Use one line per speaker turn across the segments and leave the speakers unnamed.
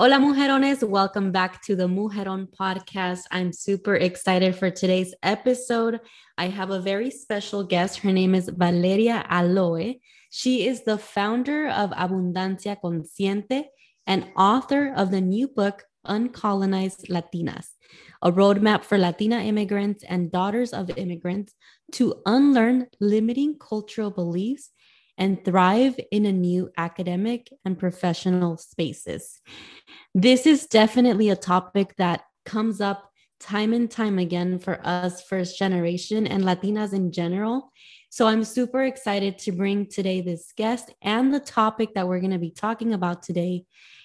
Hola, mujerones. Welcome back to the Mujeron podcast. I'm super excited for today's episode. I have a very special guest. Her name is Valeria Aloe. She is the founder of Abundancia Consciente and author of the new book, Uncolonized Latinas, a roadmap for Latina immigrants and daughters of immigrants to unlearn limiting cultural beliefs and thrive in a new academic and professional spaces. This is definitely a topic that comes up time and time again for us, first generation and Latinas in general. So I'm super excited to bring today this guest and the topic that we're going to be talking about today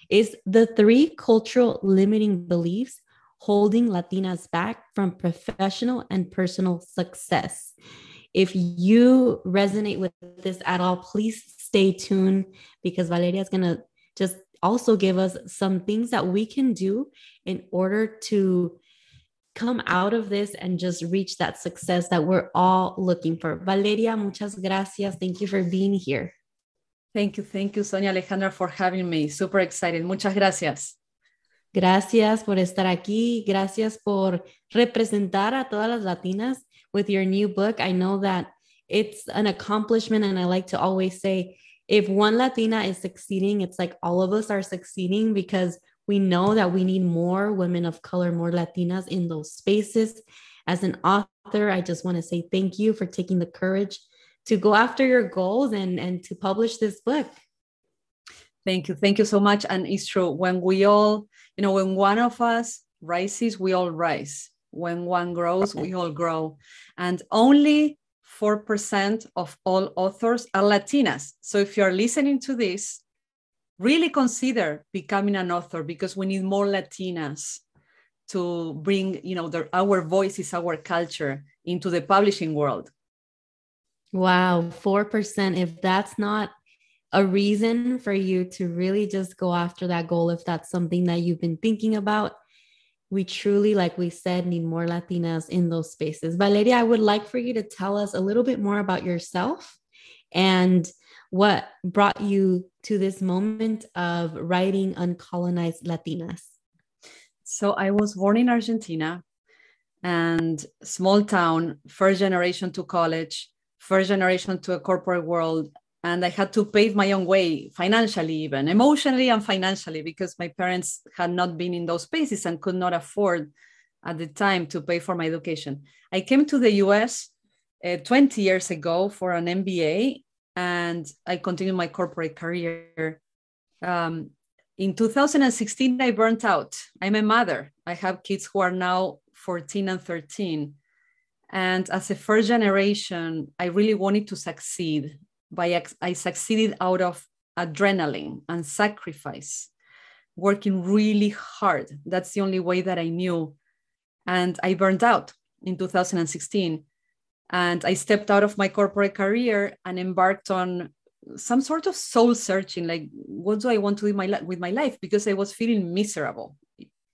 is the three cultural limiting beliefs holding Latinas back from professional and personal success. If you resonate with this at all, please stay tuned because Valeria is going to just also give us some things that we can do in order to come out of this and just reach that success that we're all looking for. Valeria, muchas gracias. Thank you for being here.
Thank you. Thank you, Sonia Alejandra, for having me. Super excited. Muchas gracias.
Gracias por estar aquí. Gracias por representar a todas las latinas with your new book. I know that it's an accomplishment. And I like to always say, if one Latina is succeeding, it's like all of us are succeeding because we know that we need more women of color, more Latinas in those spaces. As an author, I just want to say thank you for taking the courage to go after your goals and, and to publish this book.
Thank you. Thank you so much. And it's true. When we all, you know, when one of us rises, we all rise. When one grows, we all grow. And only 4% of all authors are Latinas. So if you're listening to this, really consider becoming an author because we need more Latinas to bring, you know, their, our voices, our culture into the publishing world.
Wow, 4%. If that's not a reason for you to really just go after that goal, if that's something that you've been thinking about, we truly, like we said, need more Latinas in those spaces. Valeria, I would like for you to tell us a little bit more about yourself and what brought you to this moment of writing Uncolonized Latinas.
So, I was born in Argentina and small town, first generation to college, first generation to a corporate world and I had to pave my own way financially, even emotionally and financially, because my parents had not been in those spaces and could not afford at the time to pay for my education. I came to the US uh, 20 years ago for an MBA, and I continued my corporate career. Um, in 2016, I burnt out. I'm a mother. I have kids who are now 14 and 13. And as a first generation, I really wanted to succeed by I succeeded out of adrenaline and sacrifice, working really hard. That's the only way that I knew. And I burned out in 2016. And I stepped out of my corporate career and embarked on some sort of soul searching like, what do I want to do my with my life? Because I was feeling miserable.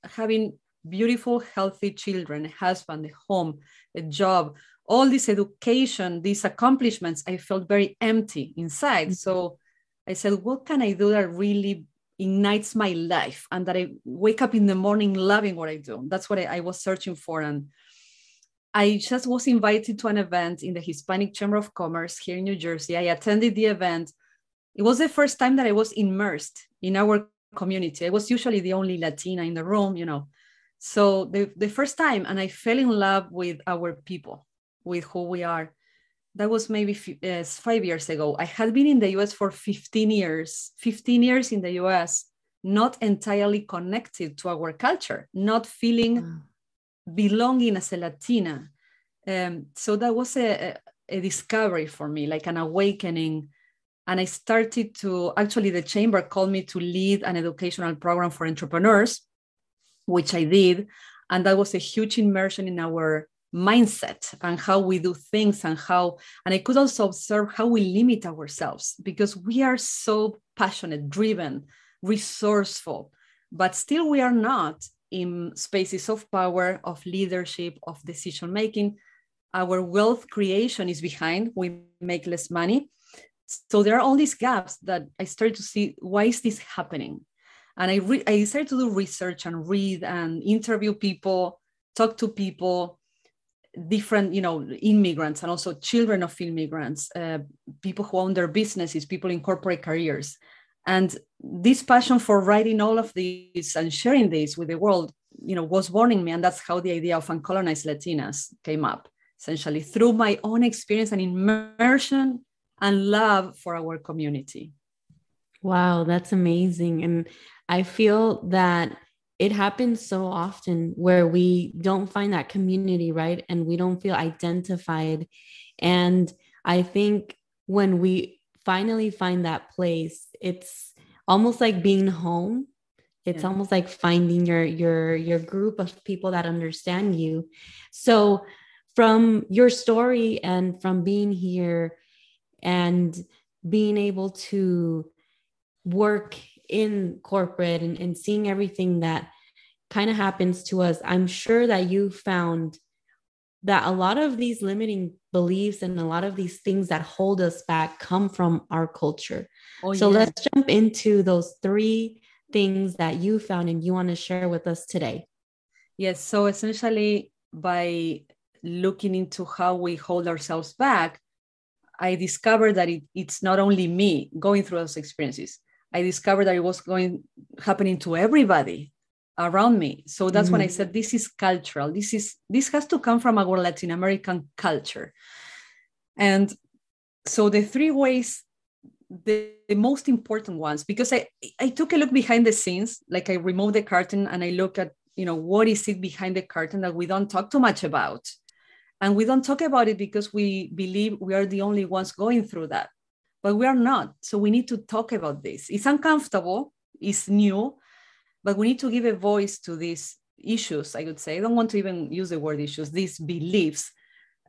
Having beautiful, healthy children, a husband, a home, a job, all this education, these accomplishments, I felt very empty inside. Mm-hmm. So I said, what can I do that really ignites my life and that I wake up in the morning loving what I do? That's what I, I was searching for. And I just was invited to an event in the Hispanic Chamber of Commerce here in New Jersey. I attended the event. It was the first time that I was immersed in our community. I was usually the only Latina in the room, you know. So the, the first time, and I fell in love with our people with who we are. That was maybe uh, five years ago. I had been in the US for 15 years, 15 years in the US, not entirely connected to our culture, not feeling wow. belonging as a Latina. Um, so that was a, a discovery for me, like an awakening and I started to actually, the chamber called me to lead an educational program for entrepreneurs, which I did. And that was a huge immersion in our mindset and how we do things and how and i could also observe how we limit ourselves because we are so passionate driven resourceful but still we are not in spaces of power of leadership of decision making. Our wealth creation is behind. We make less money. So there are all these gaps that i started to see why is this happening? And i, re- I started to do research and read and interview people talk to people different you know immigrants and also children of immigrants uh, people who own their businesses people in corporate careers. And this passion for writing all of these and sharing this with the world you know was born in me and that's how the idea of uncolonized latinas came up essentially through my own experience and immersion and love for our community.
Wow that's amazing. And i feel that it happens so often where we don't find that community, right? And we don't feel identified. And I think when we finally find that place, it's almost like being home. It's yeah. almost like finding your your your group of people that understand you. So from your story and from being here and being able to work in corporate and, and seeing everything that kind of happens to us, I'm sure that you found that a lot of these limiting beliefs and a lot of these things that hold us back come from our culture. Oh, so let's jump into those three things that you found and you want to share with us today.
Yes. So essentially, by looking into how we hold ourselves back, I discovered that it, it's not only me going through those experiences. I discovered that it was going happening to everybody around me. So that's mm-hmm. when I mm-hmm. said this is cultural. This is this has to come from our Latin American culture. And so the three ways the, the, most important ones because I, I took a look behind the scenes like i removed the curtain and i look at you know what is it behind the curtain that we don't talk too much about and we don't talk about it because we believe we are the only ones going through that but we are not. So we need to talk about this. It's uncomfortable, it's new, but we need to give a voice to these issues, I would say. I don't want to even use the word issues, these beliefs.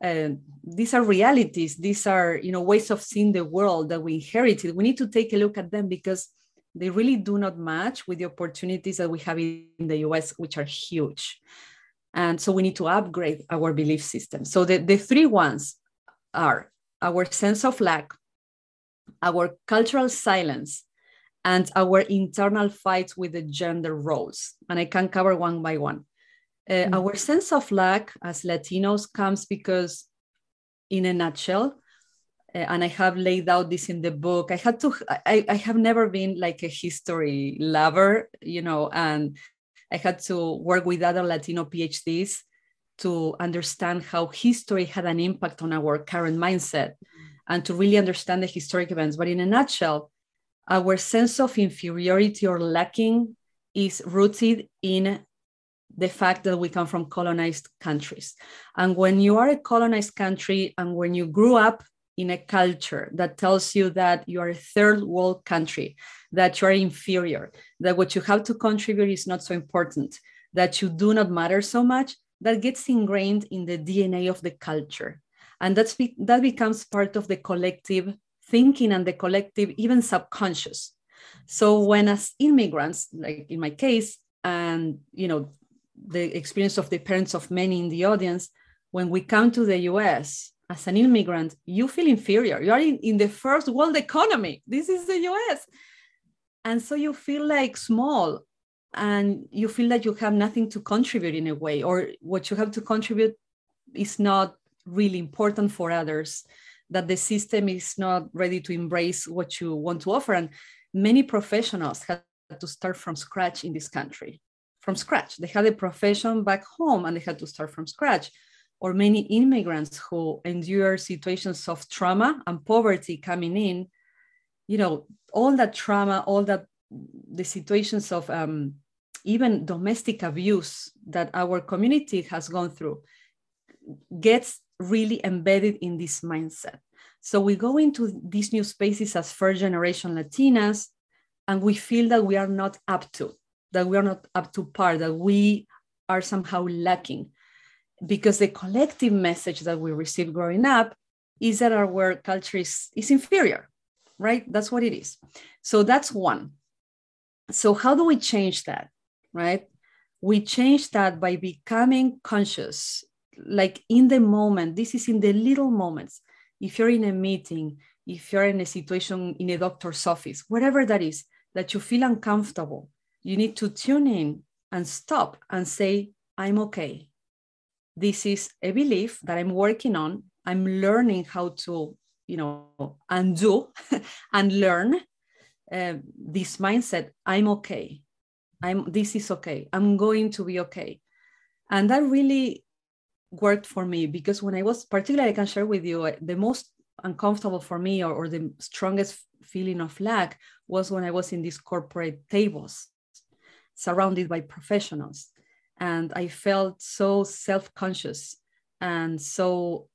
Uh, these are realities. These are, you know, ways of seeing the world that we inherited. We need to take a look at them because they really do not match with the opportunities that we have in the US, which are huge. And so we need to upgrade our belief system. So the, the three ones are our sense of lack, our cultural silence, and our internal fights with the gender roles. And I can cover one by one. Uh, mm-hmm. Our sense of lack as Latinos comes because, in a nutshell, uh, and I have laid out this in the book. I had to, I, I have never been like a history lover, you know, and I had to work with other Latino PhDs to understand how history had an impact on our current mindset and to really understand the historic events. But in a nutshell, our sense of inferiority or lacking is rooted in the fact that we come from colonized countries. And when you are a colonized country and when you grew up in a culture that tells you that you are a third world country, that you are inferior, that what you have to contribute is not so important, that you do not matter so much, that gets ingrained in the DNA of the culture and that's be, that becomes part of the collective thinking and the collective even subconscious. So when as immigrants like in my case and you know the experience of the parents of many in the audience when we come to the us as an immigrant you feel inferior. You are in, in the first world economy. This is the us and so you feel like small and you feel that you have nothing to contribute in a way or what you have to contribute is not really important for others that the system is not ready to embrace what you want to offer. And many professionals had to start from scratch in this country from scratch. They had a profession back home and they had to start from scratch. Or many immigrants who endure situations of trauma and poverty coming in you know all that trauma all that the situations of um, even domestic abuse that our community has gone through gets really embedded in this mindset. So we go into these new spaces as first generation Latinas, and we feel that we are not up to, that we are not up to par, that we are somehow lacking. Because the collective message that we receive growing up is that our culture is, is inferior, right? That's what it is. So that's one. So, how do we change that, right? We change that by becoming conscious, like in the moment. This is in the little moments. If you're in a meeting, if you're in a situation in a doctor's office, whatever that is, that you feel uncomfortable, you need to tune in and stop and say, I'm okay. This is a belief that I'm working on. I'm learning how to, you know, undo and learn uh, this mindset. I'm okay. I'm. This is okay. I'm going to be okay. And that really worked for me because when I was, particularly, I can share with you uh, the most uncomfortable for me or, or the strongest feeling of lack was when I was in these corporate tables surrounded by professionals. And I felt so self conscious and so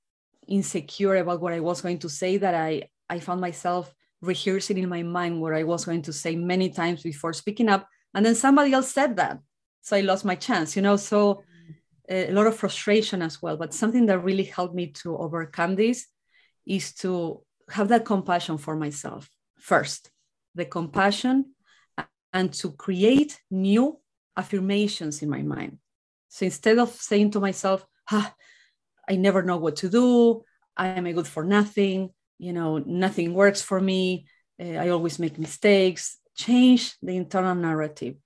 insecure about what I was going to say that I, I found myself rehearsing in my mind what I was going to say many times before speaking up. And then somebody else said that. So I lost my chance, you know. So a lot of frustration as well. But something that really helped me to overcome this is to have that compassion for myself first, the compassion and to create new affirmations in my mind. So instead of saying to myself, ah, I never know what to do, I am a good for nothing, you know, nothing works for me, uh, I always make mistakes, change the internal narrative.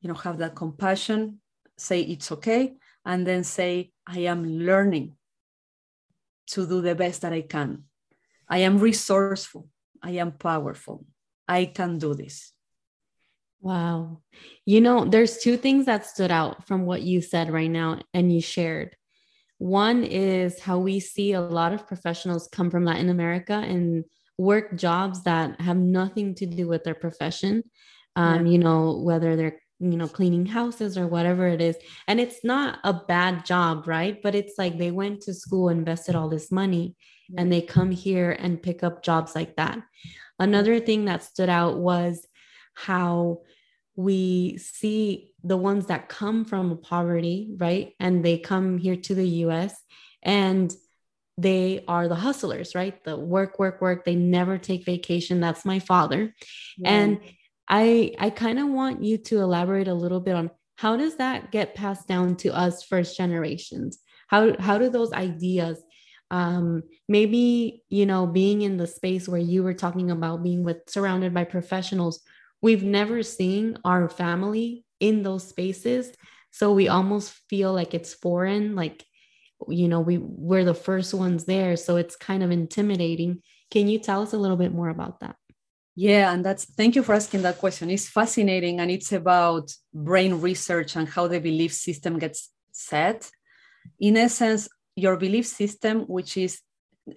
You know, have that compassion, say it's okay, and then say, I am learning to do the best that I can. I am resourceful. I am powerful. I can do this.
Wow. You know, there's two things that stood out from what you said right now and you shared. One is how we see a lot of professionals come from Latin America and work jobs that have nothing to do with their profession. Um, yeah. You know, whether they're, you know, cleaning houses or whatever it is. And it's not a bad job, right? But it's like they went to school, invested all this money, and they come here and pick up jobs like that. Another thing that stood out was how we see the ones that come from poverty, right? And they come here to the US and they are the hustlers, right? The work, work, work. They never take vacation. That's my father. Yeah. And I I kind of want you to elaborate a little bit on how does that get passed down to us first generations? How how do those ideas um maybe you know being in the space where you were talking about being with surrounded by professionals we've never seen our family in those spaces. So we almost feel like it's foreign like you know we we're the first ones there. So it's kind of intimidating. Can you tell us a little bit more about that
yeah and that's thank you for asking that question it's fascinating and it's about brain research and how the belief system gets set in essence your belief system which is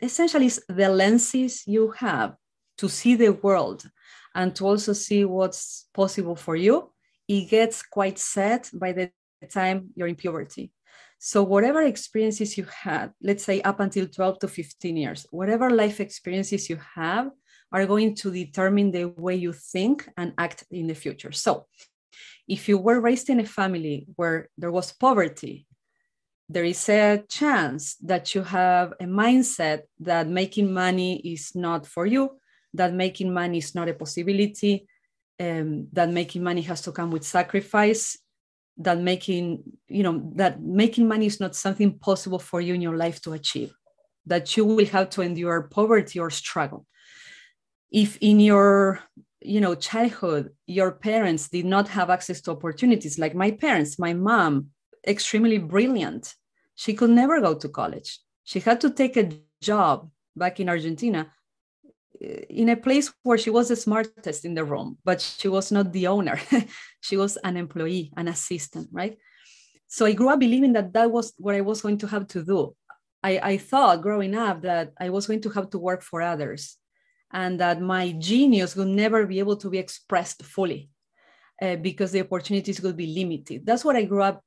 essentially the lenses you have to see the world and to also see what's possible for you, it gets quite set by the time you're in puberty. So, whatever experiences you had, let's say up until 12 to 15 years, whatever life experiences you have are going to determine the way you think and act in the future. So, if you were raised in a family where there was poverty, there is a chance that you have a mindset that making money is not for you that making money is not a possibility, um, that making money has to come with sacrifice, that making, you know, that making money is not something possible for you in your life to achieve, that you will have to endure poverty or struggle. If in your you know childhood your parents did not have access to opportunities like my parents my mom extremely brilliant she could never go to college she had to take a job back in argentina eh, in a place where she was the smartest in the room, but she was not the owner. she was an employee, an assistant, right? So I grew up believing that that was what I was going to have to do. I, I thought growing up that I was going to have to work for others and that my genius would never be able to be expressed fully uh, because the opportunities would be limited. That's what I grew up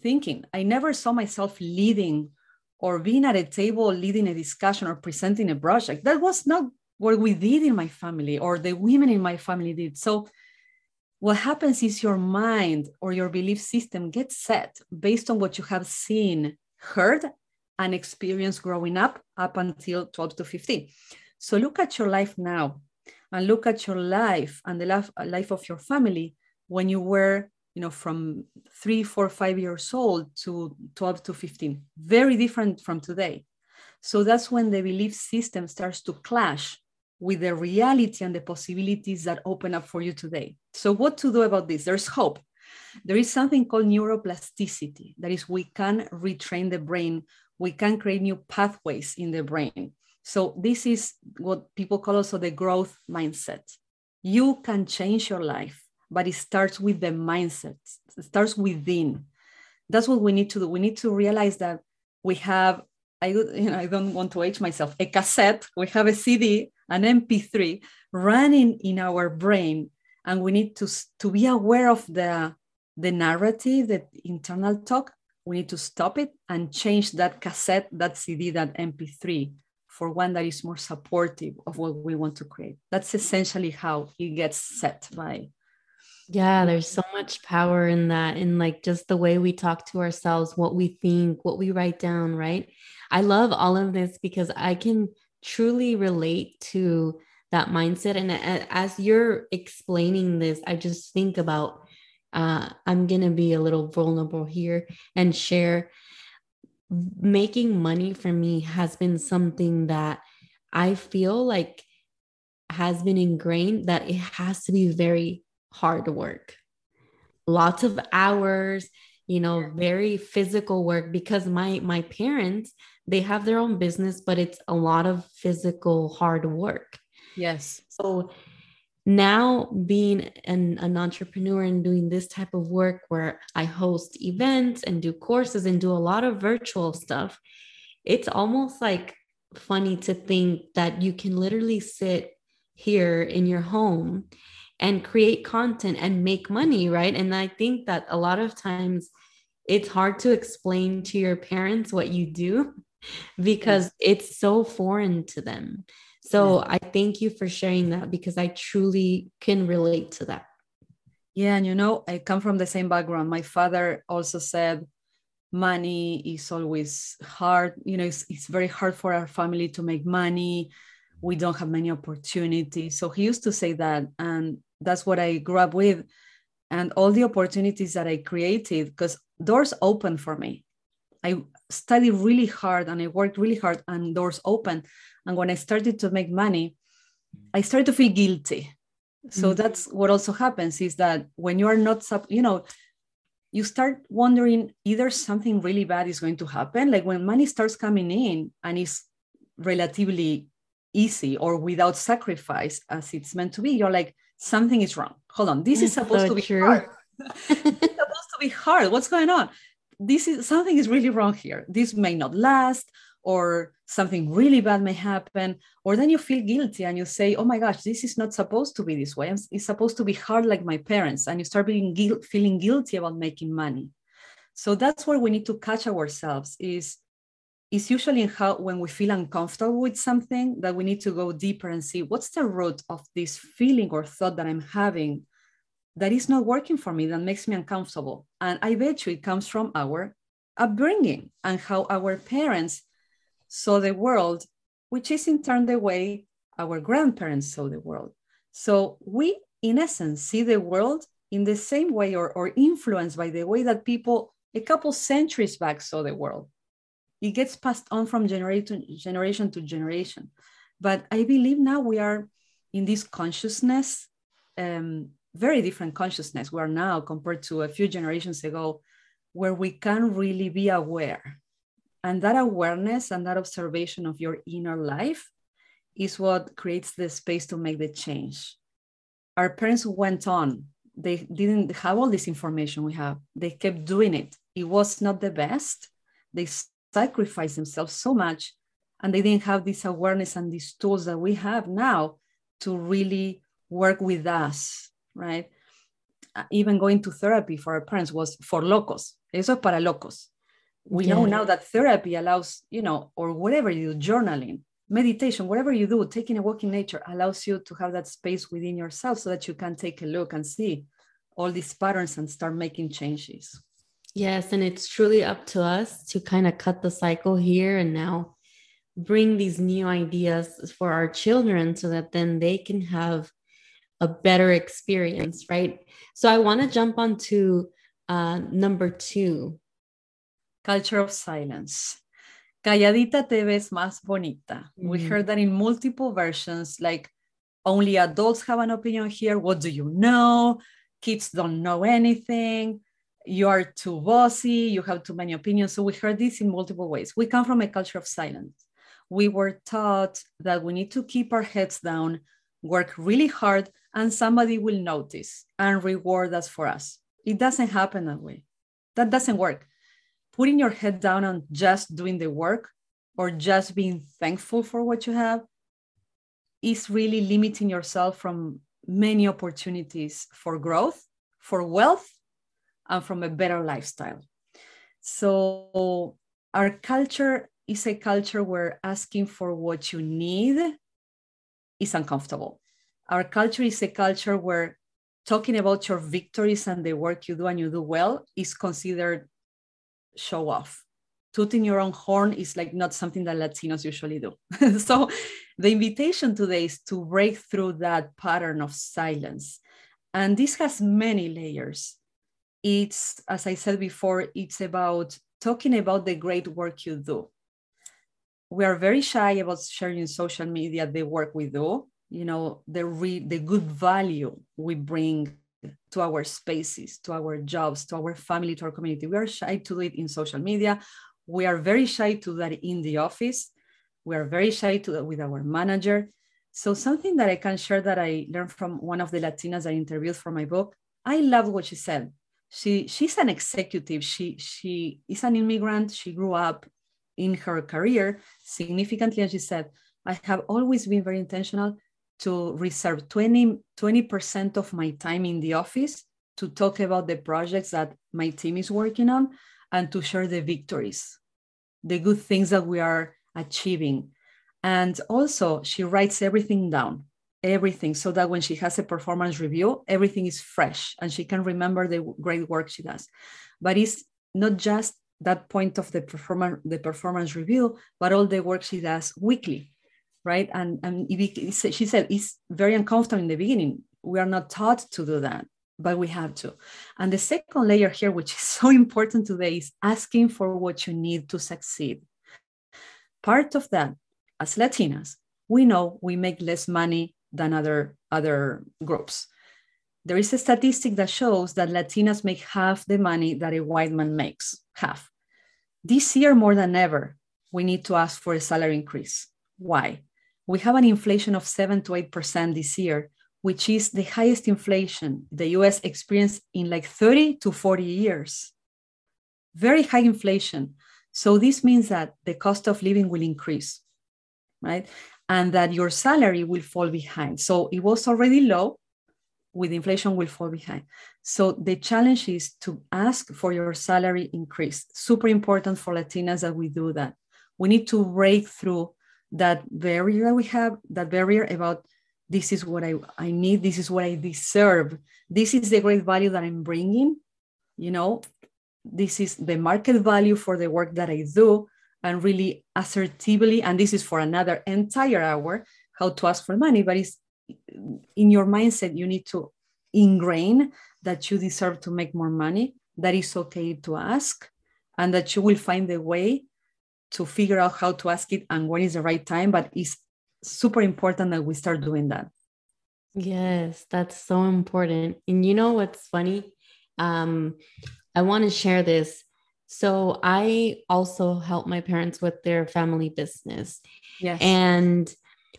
thinking. I never saw myself leading or being at a table leading a discussion or presenting a project. That was not what we did in my family or the women in my family did. So what happens is your mind or your belief system gets set based on what you have seen, heard, and experienced growing up up until 12 to 15. So look at your life now and look at your life and the life, life of your family when you were you know from three four five years old to 12 to 15 very different from today. So that's when the belief system starts to clash with the reality and the possibilities that open up for you today. So what to do about this? There's hope. There is something called neuroplasticity. That is we can retrain the brain. We can create new pathways in the brain so this is what people call also the growth mindset. You can change your life but it starts with the mindset. It starts within. That's what we need to do. We need to realize that we have i you know i don't want to age myself a cassette we have a cd an mp3 running in our brain and we need to to be aware of the the narrative the internal talk we need to stop it and change that cassette that cd that mp3 for one that is more supportive of what we want to create that's essentially how it gets set by
yeah, there's so much power in that, in like just the way we talk to ourselves, what we think, what we write down, right? I love all of this because I can truly relate to that mindset. And as you're explaining this, I just think about uh, I'm going to be a little vulnerable here and share making money for me has been something that I feel like has been ingrained that it has to be very hard work, lots of hours, you know, very physical work because my my parents, they have their own business, but it's a lot of physical hard work.
Yes.
So now being an, an entrepreneur and doing this type of work where I host events and do courses and do a lot of virtual stuff, it's almost like funny to think that you can literally sit here in your home and create content and make money, right? And I think that a lot of times it's hard to explain to your parents what you do because it's so foreign to them. So I thank you for sharing that because I truly can relate to that.
Yeah, and you know, I come from the same background. My father also said money is always hard. You know, it's, it's very hard for our family to make money. We don't have many opportunities. So he used to say that. And that's what I grew up with. And all the opportunities that I created, because doors open for me. I studied really hard and I worked really hard and doors open. And when I started to make money, I started to feel guilty. So mm-hmm. that's what also happens is that when you are not, you know, you start wondering either something really bad is going to happen. Like when money starts coming in and is relatively easy or without sacrifice as it's meant to be, you're like, something is wrong. Hold on, this is supposed so to be true. hard. it's supposed to be hard. What's going on? This is something is really wrong here. This may not last, or something really bad may happen. Or then you feel guilty and you say, "Oh my gosh, this is not supposed to be this way. It's supposed to be hard like my parents." And you start being feeling guilty about making money. So that's where we need to catch ourselves. Is is usually in how when we feel uncomfortable with something that we need to go deeper and see what's the root of this feeling or thought that I'm having that is not working for me that makes me uncomfortable. And I bet you it comes from our upbringing and how our parents saw the world, which is in turn the way our grandparents saw the world. So we, in essence, see the world in the same way or, or influenced by the way that people a couple centuries back saw the world it gets passed on from generation to generation to generation but i believe now we are in this consciousness um, very different consciousness we are now compared to a few generations ago where we can really be aware and that awareness and that observation of your inner life is what creates the space to make the change. Our parents went on. They didn't have all this information we have. They kept doing it. It was not the best. They sacrificed themselves so much and they didn't have this awareness and these tools that we have now to really work with us right? Uh, even going to therapy for our parents was for locos. Eso es para locos we yeah. know now that therapy allows you know or whatever you do journaling meditation whatever you do taking a walk in nature allows you to have that space within yourself so that you can take a look and see all these patterns and start making changes.
Yes and it's truly up to us to kind of cut the cycle here and now bring these new ideas for our children so that then they can have a better experience right? So i want to jump on to uh, number two
culture of silence calladita te ves más bonita. Mm-hmm. We heard that in multiple versions, like only adults have an opinion here. What do you know? Kids don't know anything. You are too bossy. You have too many opinions. So we heard this in multiple ways. We come from a culture of silence. We were taught that we need to keep our heads down, work really hard, and somebody will notice and reward us for us. It doesn't happen that way. That doesn't work putting your head down and just doing the work or just being thankful for what you have is really limiting yourself from many opportunities for growth, for wealth, and from a better lifestyle. So, our culture is a culture where asking for what you need is uncomfortable. Our culture is a culture where talking about your victories and the work you do and you do well is considered show off. Tooting your own horn is like not something that latinos usually do. So the invitation today is to break through that pattern of silence. And this has many layers. It's as i said before it's about talking about the great work you do. We are very shy about sharing in social media the work we do you know the re- the good value we bring to our spaces, to our jobs, to our family, to our community. We are shy to do it in social media. We are very shy to do that in the office. We are very shy to with our manager. So something that I can share that I learned from one of the Latinas I interviewed for my book, I love what she said. She she's an executive. She she is an immigrant. She grew up in her career significantly, and she said, I have always been very intentional to reserve 20, 20% of my time in the office to talk about the projects that my team is working on and to share the victories, the good things that we are achieving. And also, she writes everything down, everything, so that when she has a performance review, everything is fresh and she can remember the great work she does. But it's not just that point of the performance the performance review, but all the work she does weekly right? And, and she said it's very uncomfortable in the beginning. We are not taught to do that, but we have to. And the second layer here, which is so important today, is asking for what you need to succeed. Part of that, as Latinas, we know we make less money than other, other groups. There is a statistic that shows that Latinas make half the money that a white man makes, half. This year, more than ever, we need to ask for a salary increase. Why? We have an inflation of 7 to 8% this year, which is the highest inflation the US experienced in like 30 to 40 years. Very high inflation. So this means that the cost of living will increase, right? And that your salary will fall behind. So it was already low, with inflation will fall behind. So the challenge is to ask for your salary increase. Super important for Latinas that we do that. We need to break through that barrier that we have, that barrier about this is what I, I need, this is what I deserve, this is the great value that I'm bringing, you know, this is the market value for the work that I do, and really assertively, and this is for another entire hour, how to ask for money, but it's in your mindset, you need to ingrain that you deserve to make more money, that is okay to ask, and that you will find a way to figure out how to ask it and when is the right time but it's super important that we start doing that.
Yes that's so important. And you know what's funny? Um i want to share this. So i also help my parents with their family business. Yes. And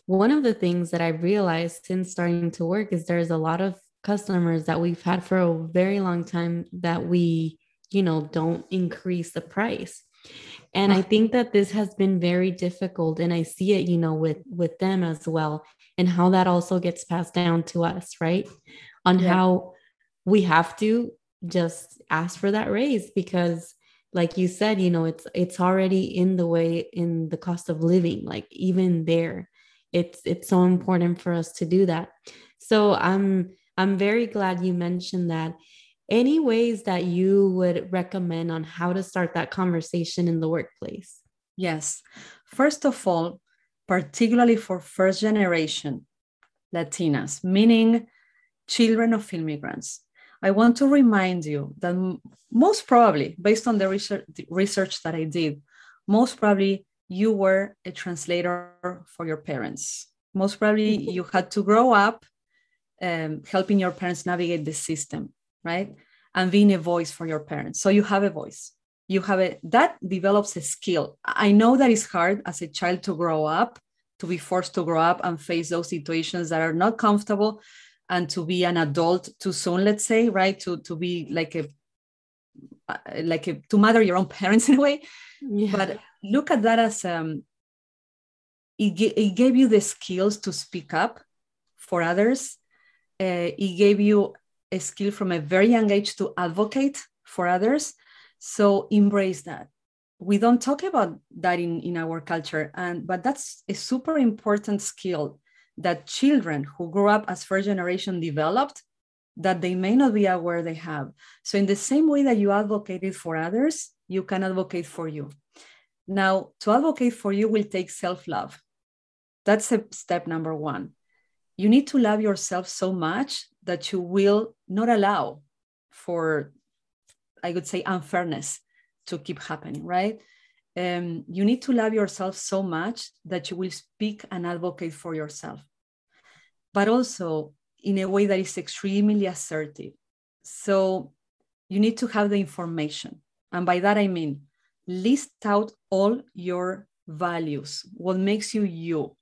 one of the things that i realized since starting to work is there's a lot of customers that we've had for a very long time that we you know don't increase the price and i think that this has been very difficult and i see it you know with with them as well and how that also gets passed down to us right? On yeah. how we have to just ask for that raise because like you said you know it's it's already in the way in the cost of living like even there it's it's so important for us to do that. So i'm i'm very glad you mentioned that any ways that you would recommend on how to start that conversation in the workplace
yes first of all particularly for first generation latinas meaning children of immigrants I want to remind you that most probably, based on the research, the research that I did, most probably you were a translator for your parents. Most probably mm-hmm. you had to grow up um, helping your parents navigate the system, right? And being a voice for your parents. So you have a voice. You have a that develops a skill. I know that it's hard as a child to grow up, to be forced to grow up and face those situations that are not comfortable and to be an adult too soon let's say right to to be like a uh, like a, to mother your own parents in a way yeah. but look at that as um it, it gave you the skills to speak up for others uh, it gave you a skill from a very young age to advocate for others so embrace that we don't talk about that in, in our culture and but that's a super important skill that children who grew up as first generation developed that they may not be aware they have. So, in the same way that you advocated for others, you can advocate for you. Now, to advocate for you will take self love. That's a step number one. You need to love yourself so much that you will not allow for, I would say, unfairness to keep happening, right? Um, you need to love yourself so much that you will speak and advocate for yourself but also in a way that is extremely assertive. So you need to have the information. And by that, I mean list out all your values, what makes you you,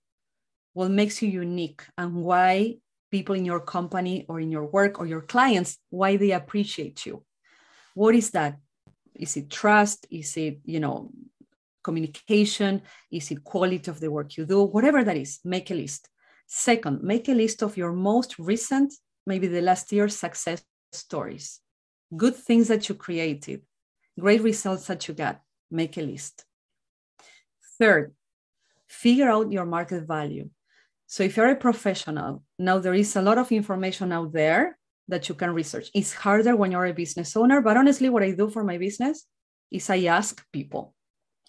what makes you unique, and why people in your company or in your work or your clients, why they appreciate you. What is that? Is it trust? Is it, you know, communication? Is it quality of the work you do? Whatever that is, make a list. Second, make a list of your most recent, maybe the last year success stories, good things that you created, great results that you got. Make a list. Third, figure out your market value. So if you're a professional, now there is a lot of information out there that you can research. It's harder when you're a business owner, but honestly, what I do for my business is I ask people.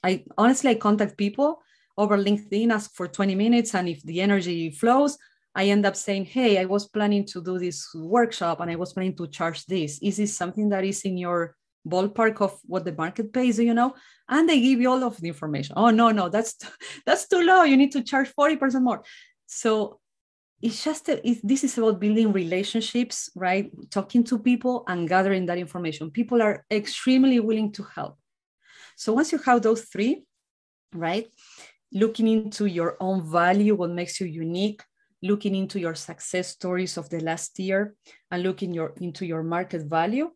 I honestly I contact people over LinkedIn, ask for 20 minutes. And if the energy flows, I end up saying, Hey, I was planning to do this workshop and I was planning to charge this. Is this something that is in your ballpark of what the market pays, you know? And they give you all of the information. Oh, no, no, that's that's too low. You need to charge 40% more. So it's just a, this is about building relationships, right? Talking to people and gathering that information. People are extremely willing to help. So once you have those three, right? looking into your own value, what makes you unique, looking into your success stories of the last year, and looking your, into your market value,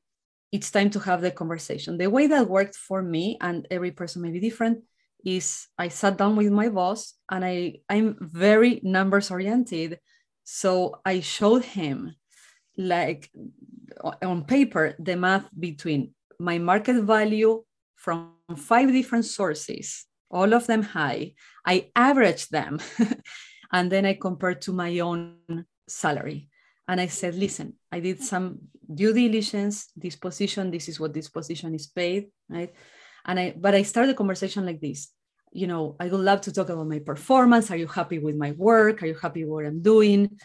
it's time to have the conversation. The way that worked for me, and every person may be different, is I sat down with my boss and I, I'm very numbers oriented. So I showed him like on paper the math between my market value from five different sources all of them high. I averaged them and then I compared to my own salary. And I said, listen, I did some due diligence, this position, this is what this position is paid, right? And I, but I start the conversation like this. You know, I would love to talk about my performance. Are you happy with my work? Are you happy with what I'm doing?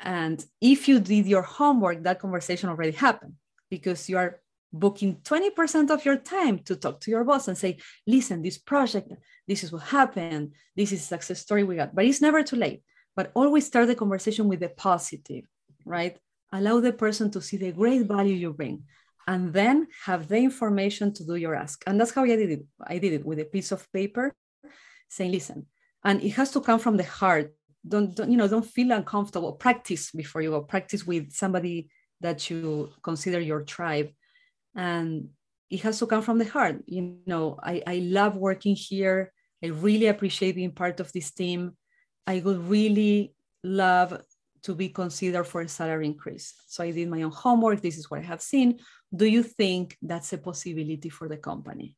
And if you did your homework, that conversation already happened because you are booking 20% of your time to talk to your boss and say, listen, this project, this is what happened, this is a success story we got. But it's never too late. But always start the conversation with the positive, right? Allow the person to see the great value you bring and then have the information to do your ask. And that's how I did it. I did it with a piece of paper saying, listen, and it has to come from the heart. Don't, don't you know, don't feel uncomfortable. Practice before you go. Practice with somebody that you consider your tribe and it has to come from the heart you know i, I love working here i really appreciate being part of this team i would really love to be considered for a salary increase. So I did my own homework. This is what I have seen. Do you think that's a possibility for the company?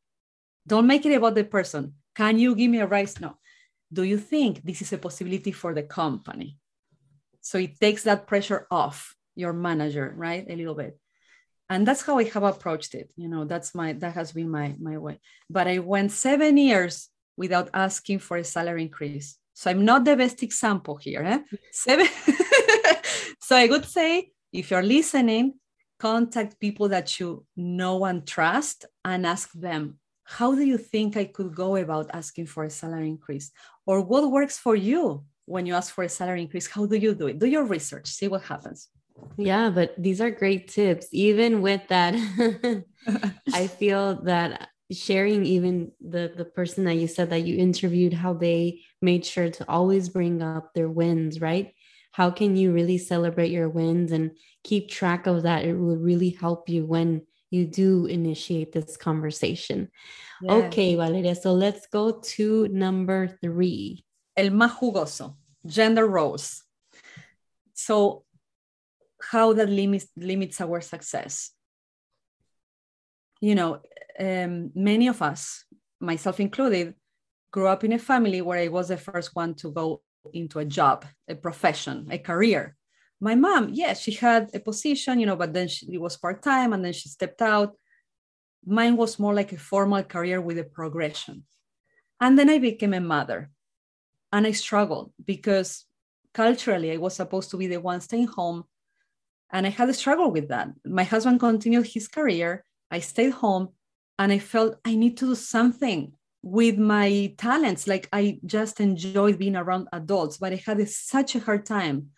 Don't make it about the person. Can you give me a raise? No. Do you think this is a possibility for the company? So it takes that pressure off your manager, right? A little bit. And that's how I have approached it. You know, that's my that has been my my way. But I went seven years without asking for a salary increase. So I'm not the best example here. Eh? Seven. so I would say if you're listening, contact people that you know and trust and ask them, how do you think I could go about asking for a salary increase? Or what works for you when you ask for a salary increase? How do you do it? Do your research, see what happens.
Yeah, but these are great tips. Even with that, I feel that sharing even the the person that you said that you interviewed how they made sure to always bring up their wins right how can you really celebrate your wins and keep track of that? It will really help you when you do initiate this conversation. Yeah. okay valeria so let's go to number three.
El más jugoso gender roles. So how that limits limits our success. You know um, many of us, myself included, grew up in a family where I was the first one to go into a job, a profession, a career. My mom, yes, she had a position, you know, but then she, it was part time and then she stepped out. Mine was more like a formal career with a progression. And then I became a mother and I struggled because culturally I was supposed to be the one staying home. And I had a struggle with that. My husband continued his career. I stayed home and I felt I need to do something with my talents. Like I just enjoyed being around adults, but I had a, such a hard time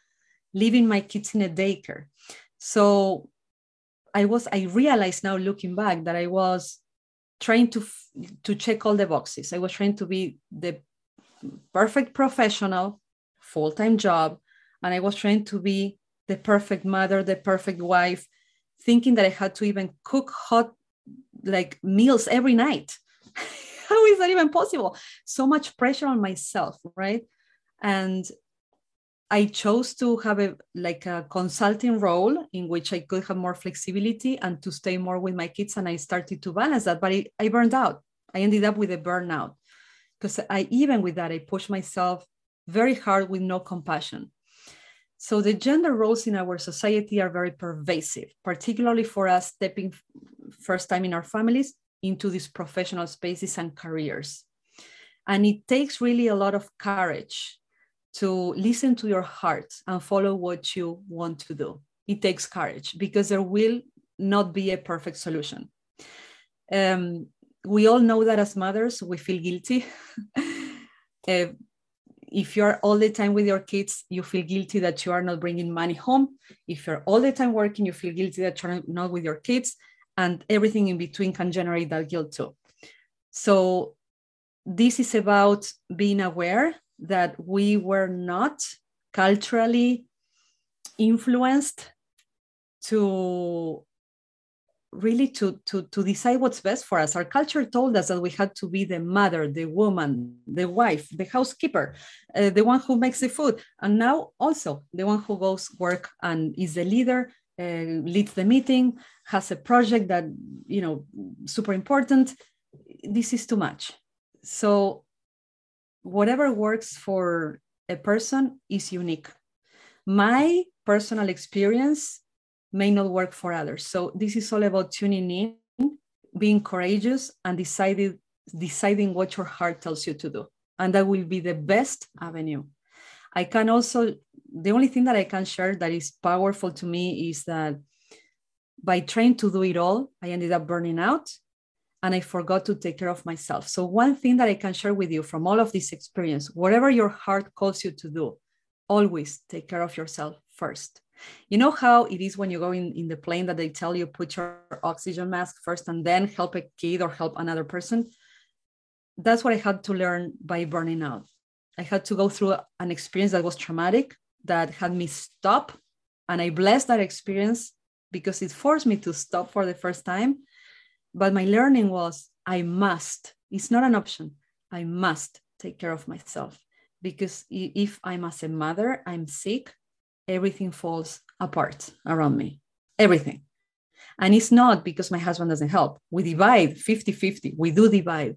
leaving my kids in a daycare. So I was, I realized now looking back that I was trying to to check all the boxes. I was trying to be the perfect professional, full-time job, and I was trying to be the perfect mother, the perfect wife, thinking that I had to even cook hot like meals every night. How is that even possible? So much pressure on myself, right? And I chose to have a like a consulting role in which I could have more flexibility and to stay more with my kids. And I started to balance that, but I, I burned out. I ended up with a burnout because I even with that I pushed myself very hard with no compassion. So the gender roles in our society are very pervasive, particularly for us stepping first time in our families into these professional spaces and careers. And it takes really a lot of courage to listen to your heart and follow what you want to do. It takes courage because there will not be a perfect solution. Um, we all know that as mothers, we feel guilty. uh, if you're all the time with your kids, you feel guilty that you are not bringing money home. If you're all the time working, you feel guilty that you're not with your kids, and everything in between can generate that guilt too. So, this is about being aware that we were not culturally influenced to really to, to, to decide what's best for us. Our culture told us that we had to be the mother, the woman, the wife, the housekeeper, uh, the one who makes the food, and now also the one who goes work and is the leader, Uh, leads the meeting, has a project that you know super important. This is too much. So whatever works for a person is unique. My personal experience may not work for others. So this is all about tuning in, being courageous, and deciding deciding what your heart tells you to do, and that will be the best avenue. I can also the only thing that I can share that is powerful to me is that by trying to do it all, I ended up burning out and I forgot to take care of myself. So, one thing that I can share with you from all of this experience, whatever your heart calls you to do, always take care of yourself first. You know how it is when you go in, in the plane that they tell you put your oxygen mask first and then help a kid or help another person? That's what I had to learn by burning out. I had to go through an experience that was traumatic, that had me stop. And I blessed that experience because it forced me to stop for the first time. But my learning was I must, it's not an option. I must take care of myself because if I'm as a mother, I'm sick, everything falls apart around me. Everything. And it's not because my husband doesn't help. We divide 50 50. We do divide.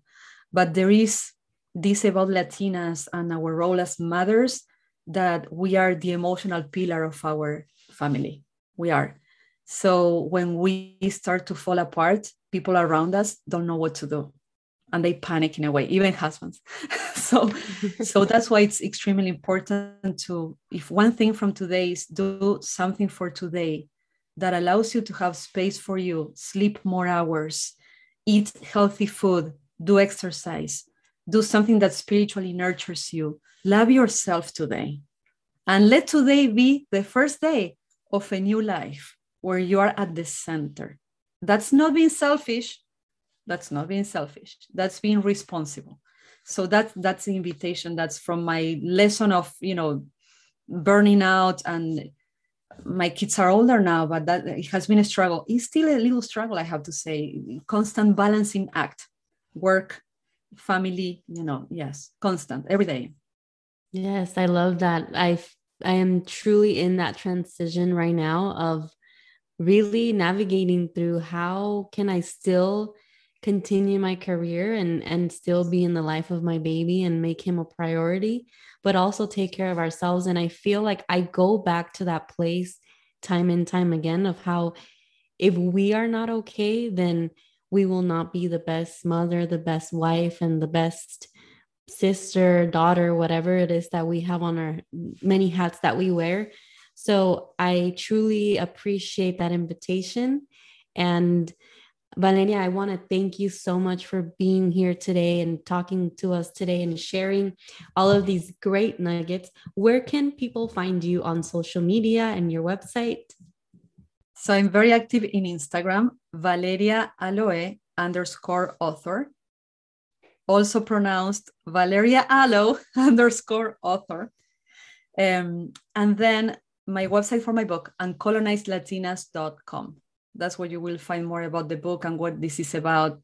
But there is this about Latinas and our role as mothers that we are the emotional pillar of our family. We are. So when we start to fall apart, people around us don't know what to do and they panic in a way, even husbands. so so that's why it's extremely important to if one thing from today is do something for today that allows you to have space for you, sleep more hours, eat healthy food, do exercise, do something that spiritually nurtures you. Love yourself today. And let today be the first day of a new life where you are at the center. That's not being selfish. That's not being selfish. That's being responsible. So that that's the invitation. That's from my lesson of you know burning out and my kids are older now, but that it has been a struggle. It's still a little struggle, I have to say. Constant balancing act, work, family, you know, yes, constant every day.
Yes, I love that. I I am truly in that transition right now of really navigating through how can I still continue my career and and still be in the life of my baby and make him a priority but also take care of ourselves and I feel like I go back to that place time and time again of how if we are not okay then we will not be the best mother, the best wife, and the best sister, daughter, whatever it is that we have on our many hats that we wear. So I truly appreciate that invitation. And Valeria, I want to thank you so much for being here today and talking to us today and sharing all of these great nuggets. Where can people find you on social media and your website?
So I'm very active in Instagram, Valeria Aloe underscore author, also pronounced Valeria Alo underscore author. Um, and then my website for my book, uncolonizedlatinas.com. That's where you will find more about the book and what this is about,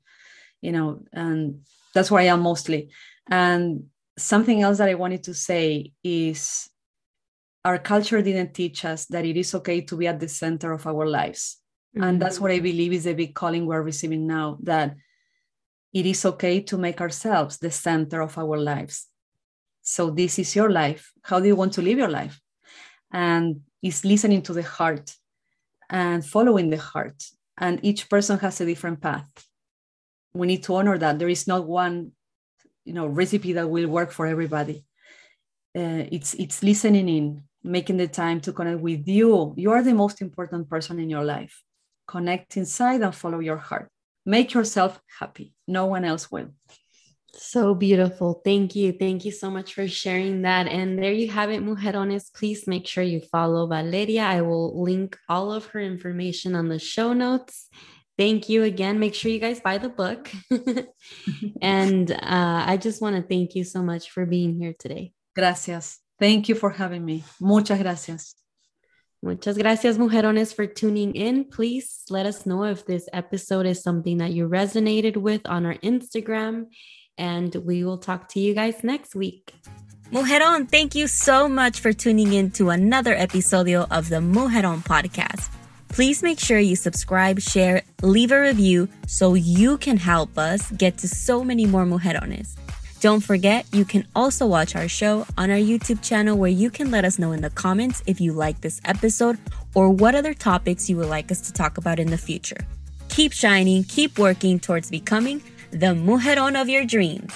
you know, and that's where I am mostly. And something else that I wanted to say is our culture didn't teach us that it is okay to be at the center of our lives. Mm-hmm. And that's what I believe is a big calling we're receiving now that it is okay to make ourselves the center of our lives. So, this is your life. How do you want to live your life? And it's listening to the heart and following the heart. And each person has a different path. We need to honor that. There is not one you know recipe that will work for everybody uh, it's it's listening in making the time to connect with you. You are the most important person in your life. Connect inside and follow your heart. Make yourself happy. No one else will.
So beautiful. Thank you. Thank you so much for sharing that. And there you have it, Mujerones. Please make sure you follow Valeria. I will link all of her information on the show notes. Thank you again. Make sure you guys buy the book. and uh, I just want to thank you so much for being here today.
Gracias. Thank you for having me. Muchas gracias.
Muchas gracias, mujerones, for tuning in. Please let us know if this episode is something that you resonated with on our Instagram, and we will talk to you guys next week. Mujeron, thank you so much for tuning in to another episodio of the Mujeron podcast. Please make sure you subscribe, share, leave a review so you can help us get to so many more mujerones. Don't forget, you can also watch our show on our YouTube channel where you can let us know in the comments if you like this episode or what other topics you would like us to talk about in the future. Keep shining, keep working towards becoming the mujeron of your dreams.